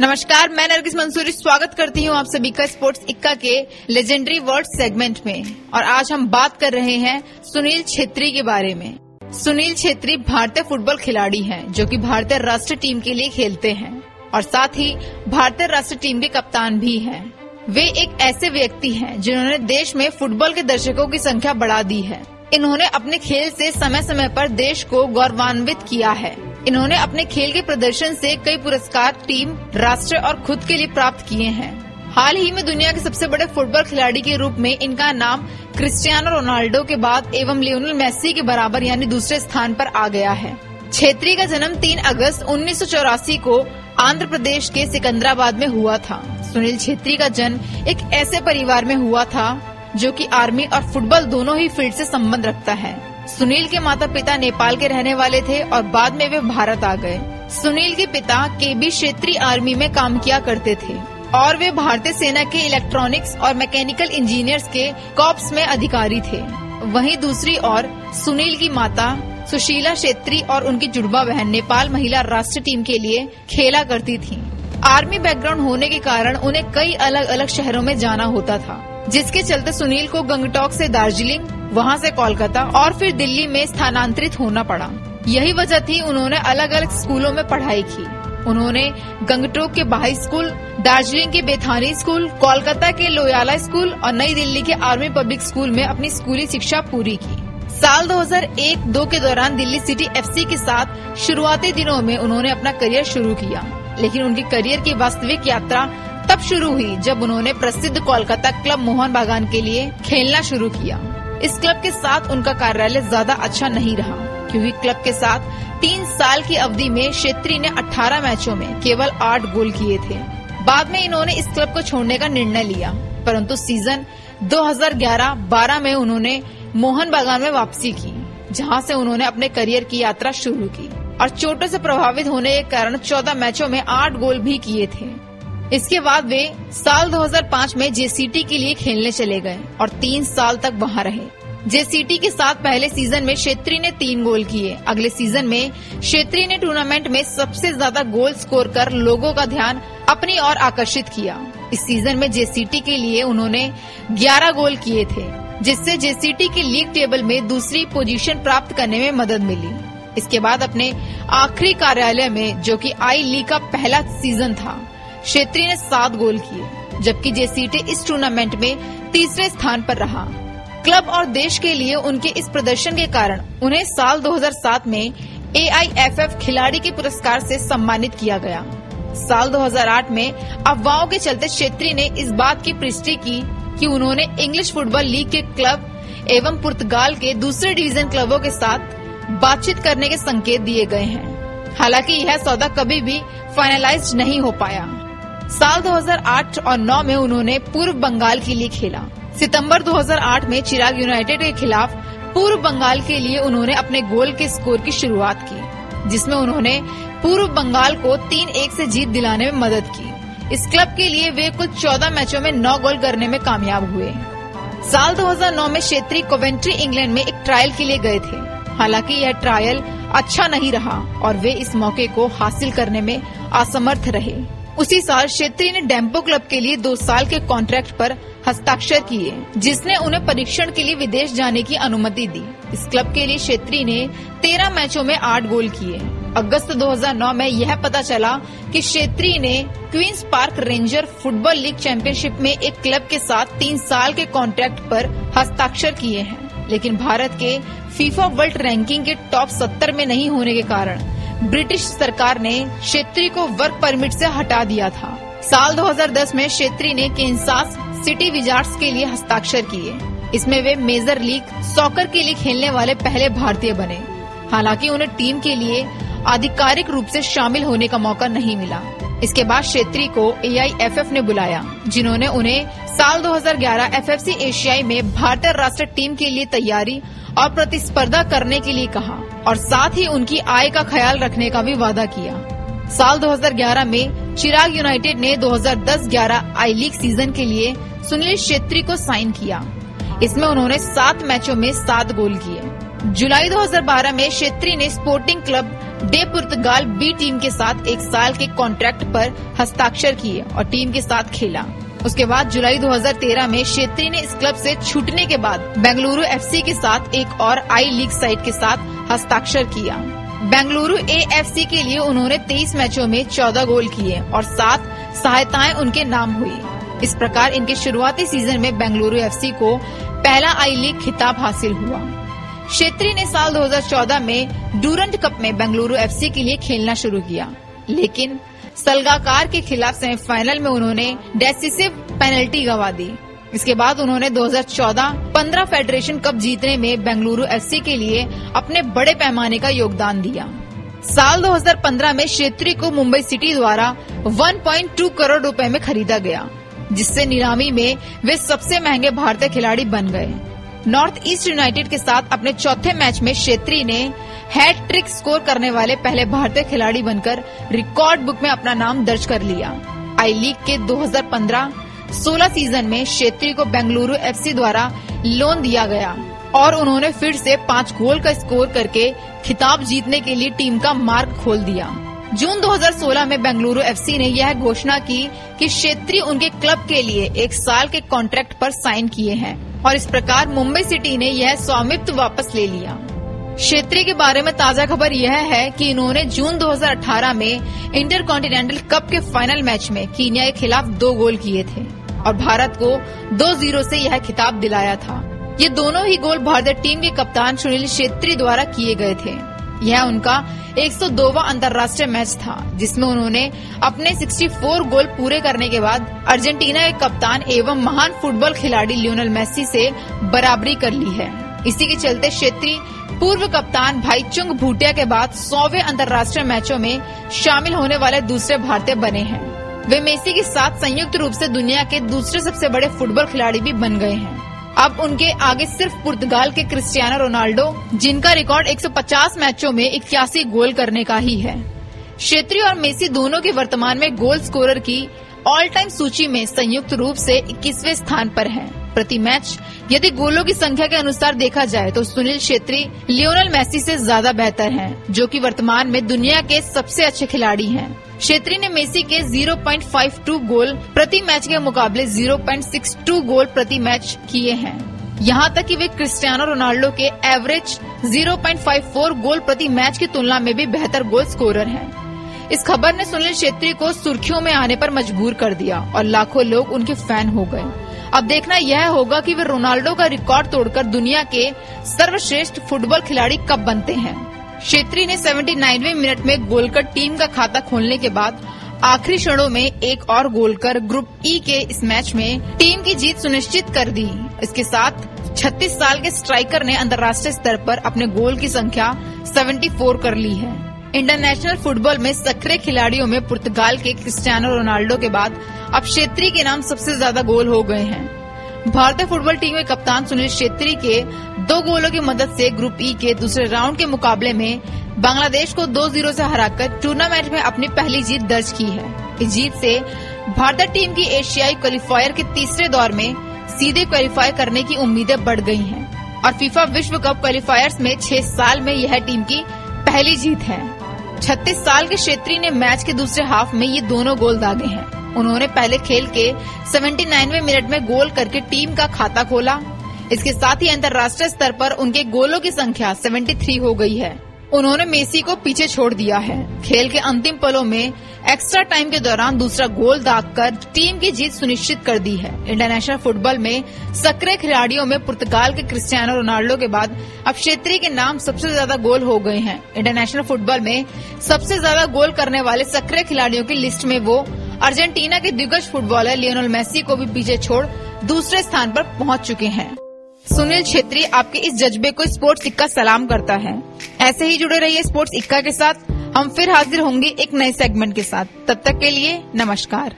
नमस्कार, मैं नरगिस मंसूरी, स्वागत करती हूँ आप सभी का स्पोर्ट्स इक्का के लेजेंडरी वर्ड सेगमेंट में। और आज हम बात कर रहे हैं सुनील छेत्री के बारे में। सुनील छेत्री भारतीय फुटबॉल खिलाड़ी हैं, जो कि भारतीय राष्ट्रीय टीम के लिए खेलते हैं। और साथ ही भारतीय राष्ट्रीय टीम के कप्तान भी हैं। वे एक ऐसे व्यक्ति हैं, जिन्होंने देश में फुटबॉल के दर्शकों की संख्या बढ़ा दी है। इन्होंने अपने खेल से समय समय पर देश को गौरवान्वित किया है। इन्होंने अपने खेल के प्रदर्शन से कई पुरस्कार, टीम, राष्ट्र और खुद के लिए प्राप्त किए हैं। हाल ही में दुनिया के सबसे बड़े फुटबॉल खिलाड़ी के रूप में इनका नाम क्रिस्टियानो रोनाल्डो के बाद एवं लियोनल मेसी के बराबर यानी दूसरे स्थान पर आ गया है। छेत्री का जन्म 3 अगस्त उन्नीस सौ चौरासी को आंध्र प्रदेश के सिकंदराबाद में हुआ था। सुनील छेत्री का जन्म एक ऐसे परिवार में हुआ था जो कि आर्मी और फुटबॉल दोनों ही फ़ील्ड से संबंध रखता है। सुनील के माता पिता नेपाल के रहने वाले थे और बाद में वे भारत आ गए। सुनील के पिता के बी क्षेत्रीय आर्मी में काम किया करते थे और वे भारतीय सेना के इलेक्ट्रॉनिक्स और मैकेनिकल इंजीनियर्स के कॉप्स में अधिकारी थे। वहीं दूसरी ओर सुनील की माता सुशीला क्षेत्री और उनकी जुड़वा बहन नेपाल महिला राष्ट्रीय टीम के लिए खेला करती थी। आर्मी बैकग्राउंड होने के कारण उन्हें कई अलग अलग शहरों में जाना होता था, जिसके चलते सुनील को गंगटोक से दार्जिलिंग वहाँ से कोलकाता और फिर दिल्ली में स्थानांतरित होना पड़ा। यही वजह थी उन्होंने अलग अलग स्कूलों में पढ़ाई की। उन्होंने गंगटोक के बाही स्कूल, दार्जिलिंग के बेथानी स्कूल, कोलकाता के लोयाला स्कूल और नई दिल्ली के आर्मी पब्लिक स्कूल में अपनी स्कूली शिक्षा पूरी की। साल 2001-2 के दौरान दिल्ली सिटी एफसी के साथ शुरुआती दिनों में उन्होंने अपना करियर शुरू किया। लेकिन उनकी करियर की वास्तविक यात्रा तब शुरू हुई जब उन्होंने प्रसिद्ध कोलकाता क्लब मोहन बागान के लिए खेलना शुरू किया। इस क्लब के साथ उनका कार्यालय ज़्यादा अच्छा नहीं रहा, क्योंकि क्लब के साथ तीन साल की अवधि में क्षेत्री ने 18 मैचों में केवल आठ गोल किए थे। बाद में इन्होंने इस क्लब को छोड़ने का निर्णय लिया, परंतु सीज़न 2011-12 में उन्होंने मोहन बागान में वापसी की, जहाँ से उन्होंने अपने करियर की यात्रा शुरू की, और चोटों से प्रभावित होने के कारण 14 मैचों में आठ गोल भी किए थे। इसके बाद वे साल 2005 में जेसीटी के लिए खेलने चले गए और तीन साल तक वहाँ रहे। जेसीटी के साथ पहले सीज़न में क्षेत्री ने तीन गोल किए। अगले सीज़न में क्षेत्री ने टूर्नामेंट में सबसे ज़्यादा गोल स्कोर कर लोगों का ध्यान अपनी ओर आकर्षित किया। इस सीज़न में जेसीटी के लिए उन्होंने 11 गोल किए थे, जिससे जेसीटी के लीग टेबल में दूसरी पोजीशन प्राप्त करने में मदद मिली। इसके बाद अपने आखिरी कार्यालय में, जो कि आई लीग का पहला सीज़न था। क्षेत्री ने सात गोल किए, जबकि जेसीटी इस टूर्नामेंट में तीसरे स्थान पर रहा। क्लब और देश के लिए उनके इस प्रदर्शन के कारण उन्हें साल 2007 में एआईएफएफ खिलाड़ी के पुरस्कार से सम्मानित किया गया। साल 2008 में अफवाहों के चलते क्षेत्री ने इस बात की पुष्टि की कि उन्होंने इंग्लिश फुटबॉल लीग के क्लब एवं पुर्तगाल के दूसरे डिवीज़न क्लबों के साथ बातचीत करने के संकेत दिए गए हैं। हालाँकि यह सौदा कभी भी फाइनलाइज नहीं हो पाया। साल 2008 और 9 में उन्होंने पूर्व बंगाल के लिए खेला। सितंबर 2008 में चिराग यूनाइटेड के खिलाफ पूर्व बंगाल के लिए उन्होंने अपने गोल के स्कोर की शुरुआत की, जिसमें उन्होंने पूर्व बंगाल को तीन एक से जीत दिलाने में मदद की। इस क्लब के लिए वे कुल 14 मैचों में 9 गोल करने में कामयाब हुए। साल 2009 में क्षेत्रीय कोवेंट्री इंग्लैंड में एक ट्रायल के लिए गए थे। हालाँकि यह ट्रायल अच्छा नहीं रहा और वे इस मौके को हासिल करने में असमर्थ रहे। उसी साल क्षेत्री ने डेम्पो क्लब के लिए दो साल के कॉन्ट्रैक्ट पर हस्ताक्षर किए, जिसने उन्हें परीक्षण के लिए विदेश जाने की अनुमति दी। इस क्लब के लिए क्षेत्री ने तेरह मैचों में आठ गोल किए। अगस्त 2009 में यह पता चला कि क्षेत्री ने Queens Park ranger football league championship में एक क्लब के साथ तीन साल के कॉन्ट्रैक्ट पर हस्ताक्षर किए हैं। लेकिन भारत के फीफा वर्ल्ड रैंकिंग के टॉप सत्तर में नहीं होने के कारण ब्रिटिश सरकार ने क्षेत्री को वर्क परमिट से हटा दिया था। साल 2010 में क्षेत्री ने केंसास सिटी विजार्ड्स के लिए हस्ताक्षर किए। इसमें वे मेजर लीग सॉकर के लिए खेलने वाले पहले भारतीय बने। हालाँकि उन्हें टीम के लिए आधिकारिक रूप से शामिल होने का मौका नहीं मिला। इसके बाद क्षेत्री को एआईएफएफ ने बुलाया, जिन्होंने उन्हें साल 2011 एफएफसी एशियाई में भारतीय राष्ट्रीय टीम के लिए तैयारी और प्रतिस्पर्धा करने के लिए कहा और साथ ही उनकी आय का ख्याल रखने का भी वादा किया। साल 2011 में चिराग यूनाइटेड ने 2010-11 आई लीग सीज़न के लिए सुनील छेत्री को साइन किया। इसमें उन्होंने सात मैचों में सात गोल किए। जुलाई 2012 में क्षेत्री ने स्पोर्टिंग क्लब डे पुर्तगाल बी टीम के साथ एक साल के कॉन्ट्रैक्ट पर हस्ताक्षर किए और टीम के साथ खेला। उसके बाद जुलाई 2013 में क्षेत्री ने इस क्लब से छूटने के बाद बेंगलुरु एफसी के साथ एक और आई लीग साइड के साथ हस्ताक्षर किया। बेंगलुरु एएफसी के लिए उन्होंने 23 मैचों में 14 गोल किए और सात सहायताएँ उनके नाम हुई। इस प्रकार इनके शुरुआती सीज़न में बेंगलुरु एफसी को पहला आई लीग खिताब हासिल हुआ। क्षेत्री ने साल 2014 में डूरंट कप में बेंगलुरु एफसी के लिए खेलना शुरू किया, लेकिन सलगाकार के खिलाफ सेमीफाइनल में उन्होंने डेसिसिव पेनल्टी गवा दी। इसके बाद उन्होंने 2014 15 फेडरेशन कप जीतने में बेंगलुरु एफसी के लिए अपने बड़े पैमाने का योगदान दिया। साल 2015 में क्षेत्री को मुंबई सिटी द्वारा 1.2 करोड़ रुपए में खरीदा गया, जिससे नीलामी में वे सबसे महँगे भारतीय खिलाड़ी बन गए। नॉर्थ ईस्ट यूनाइटेड के साथ अपने चौथे मैच में क्षेत्री ने हैट ट्रिक स्कोर करने वाले पहले भारतीय खिलाड़ी बनकर रिकॉर्ड बुक में अपना नाम दर्ज कर लिया। आई लीग के 2015-16 सीज़न में क्षेत्री को बेंगलुरु एफसी द्वारा लोन दिया गया और उन्होंने फिर से पाँच गोल का स्कोर करके खिताब जीतने के लिए टीम का मार्ग खोल दिया। जून 2016 में बेंगलुरु एफसी ने यह घोषणा की कि क्षेत्री उनके क्लब के लिए एक साल के कॉन्ट्रैक्ट पर साइन किए हैं और इस प्रकार मुंबई सिटी ने यह स्वामित्व वापस ले लिया। क्षेत्रीय के बारे में ताज़ा खबर यह है कि इन्होंने जून 2018 में इंटर कॉन्टिनेंटल कप के फाइनल मैच में कीनिया के खिलाफ दो गोल किए थे और भारत को दो ज़ीरो से यह खिताब दिलाया था। ये दोनों ही गोल भारतीय टीम के कप्तान सुनील छेत्री द्वारा किए गए थे। यह उनका 102वां अंतर्राष्ट्रीय मैच था, जिसमें उन्होंने अपने 64 गोल पूरे करने के बाद अर्जेंटीना के कप्तान एवं महान फुटबॉल खिलाड़ी लियोनल मेसी से बराबरी कर ली है। इसी के चलते क्षेत्रीय पूर्व कप्तान भाईचुंग भूटिया के बाद सौवे अंतर्राष्ट्रीय मैचों में शामिल होने वाले दूसरे भारतीय बने हैं। वे मेसी के साथ संयुक्त रूप से दुनिया के दूसरे सबसे बड़े फुटबॉल खिलाड़ी भी बन गए हैं। अब उनके आगे सिर्फ़ पुर्तगाल के क्रिस्टियानो रोनाल्डो, जिनका रिकॉर्ड 150 मैचों में इक्यासी गोल करने का ही है। क्षेत्रीय और मेसी दोनों के वर्तमान में गोल स्कोरर की ऑल टाइम सूची में संयुक्त रूप से 21वें स्थान पर हैं। प्रति मैच यदि गोलों की संख्या के अनुसार देखा जाए तो सुनील छेत्री लियोनल मेसी से ज़्यादा बेहतर हैं, जो कि वर्तमान में दुनिया के सबसे अच्छे खिलाड़ी हैं। छेत्री ने मेसी के 0.52 गोल प्रति मैच के मुकाबले 0.62 गोल प्रति मैच किए हैं यहाँ तक कि वे क्रिस्टियानो रोनाल्डो के एवरेज 0.54 गोल प्रति मैच की तुलना में भी बेहतर गोल स्कोरर हैं। इस खबर ने सुनील छेत्री को सुर्खियों में आने पर मजबूर कर दिया और लाखों लोग उनके फ़ैन हो गए अब देखना यह होगा कि वे रोनाल्डो का रिकॉर्ड तोड़कर दुनिया के सर्वश्रेष्ठ फुटबॉल खिलाड़ी कब बनते हैं। क्षेत्री ने 79वें मिनट में गोल कर टीम का खाता खोलने के बाद आखिरी क्षणों में एक और गोल कर ग्रुप ई के इस मैच में टीम की जीत सुनिश्चित कर दी। इसके साथ 36 साल के स्ट्राइकर ने अंतर्राष्ट्रीय स्तर पर अपने गोल की संख्या 74 कर ली है। इंटरनेशनल फुटबॉल में सक्रिय खिलाड़ियों में पुर्तगाल के क्रिस्टियानो रोनाल्डो के बाद अब क्षेत्री के नाम सबसे ज़्यादा गोल हो गए हैं। भारतीय फुटबॉल टीम के कप्तान सुनील छेत्री के दो गोलों की मदद से ग्रुप ई के दूसरे राउंड के मुकाबले में बांग्लादेश को दो ज़ीरो से हराकर टूर्नामेंट में अपनी पहली जीत दर्ज की है। इस जीत से भारतीय टीम की एशियाई क्वालिफायर के तीसरे दौर में सीधे क्वालिफाई करने की उम्मीदें बढ़ गई हैं। और फीफा विश्व कप क्वालिफायर्स में छह साल में यह टीम की पहली जीत है। 36 साल के क्षेत्री ने मैच के दूसरे हाफ़ में ये दोनों गोल दागे हैं। उन्होंने पहले खेल के 79वें मिनट में गोल करके टीम का खाता खोला। इसके साथ ही अंतर्राष्ट्रीय स्तर पर उनके गोलों की संख्या 73 हो गई है। उन्होंने मेसी को पीछे छोड़ दिया है। खेल के अंतिम पलों में एक्स्ट्रा टाइम के दौरान दूसरा गोल दागकर टीम की जीत सुनिश्चित कर दी है। इंटरनेशनल फुटबॉल में सक्रिय खिलाड़ियों में पुर्तगाल के क्रिस्टियानो रोनाल्डो के बाद अब क्षेत्रीय के नाम सबसे ज़्यादा गोल हो गए हैं। इंटरनेशनल फुटबॉल में सबसे ज़्यादा गोल करने वाले सक्रिय खिलाड़ियों की लिस्ट में वो अर्जेंटीना के दिग्गज फुटबॉलर लियोनल मेसी को भी पीछे छोड़ दूसरे स्थान पर पहुँच चुके हैं। सुनील छेत्री आपके इस जज्बे को स्पोर्ट्स इक्का सलाम करता है। ऐसे ही जुड़े रहिए स्पोर्ट्स इक्का के साथ। हम फिर हाजिर होंगे एक नए सेगमेंट के साथ। तब तक के लिए नमस्कार।